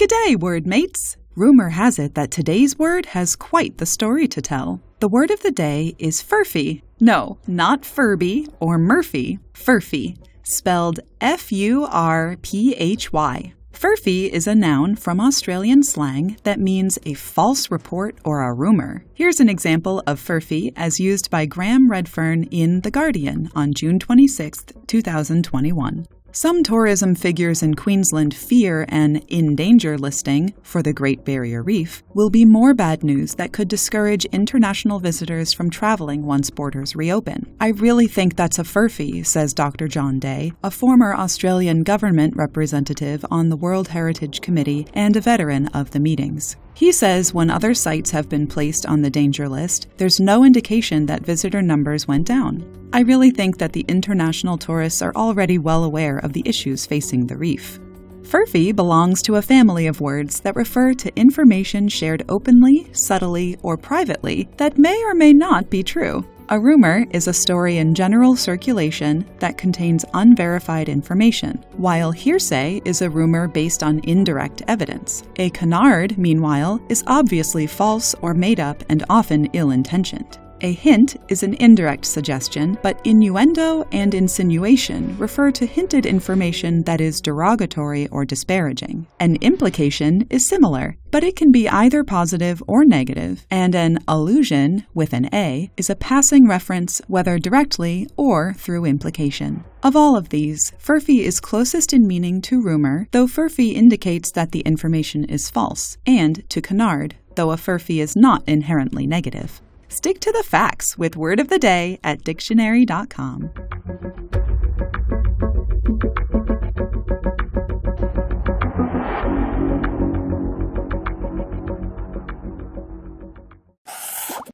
G'day, word mates! Rumor has it that today's word has quite the story to tell. The word of the day is furphy. No, not Furby or Murphy, furphy, spelled F U R P H Y. Furphy is a noun from Australian slang that means a false report or a rumor. Here's an example of furphy as used by Graham Readfearn in The Guardian on June 26, 2021. Some tourism figures in Queensland fear an in danger listing for the Great Barrier Reef will be more bad news that could discourage international visitors from traveling once borders reopen. I really think that's a furphy, says Dr. John Day, a former Australian government representative on the World Heritage Committee and a veteran of the meetings. He says when other sites have been placed on the danger list, there's no indication that visitor numbers went down. I really think that the international tourists are already well aware of the issues facing the reef. Furphy belongs to a family of words that refer to information shared openly, subtly, or privately that may or may not be true. A rumor is a story in general circulation that contains unverified information, while hearsay is a rumor based on indirect evidence. A canard, meanwhile, is obviously false or made up and often ill intentioned. A hint is an indirect suggestion, but innuendo and insinuation refer to hinted information that is derogatory or disparaging. An implication is similar, but it can be either positive or negative, and an allusion, with an A, is a passing reference whether directly or through implication. Of all of these, furphy is closest in meaning to rumor, though furphy indicates that the information is false, and to canard, though a furphy is not inherently negative. Stick to the facts with Word of the Day at dictionary.com.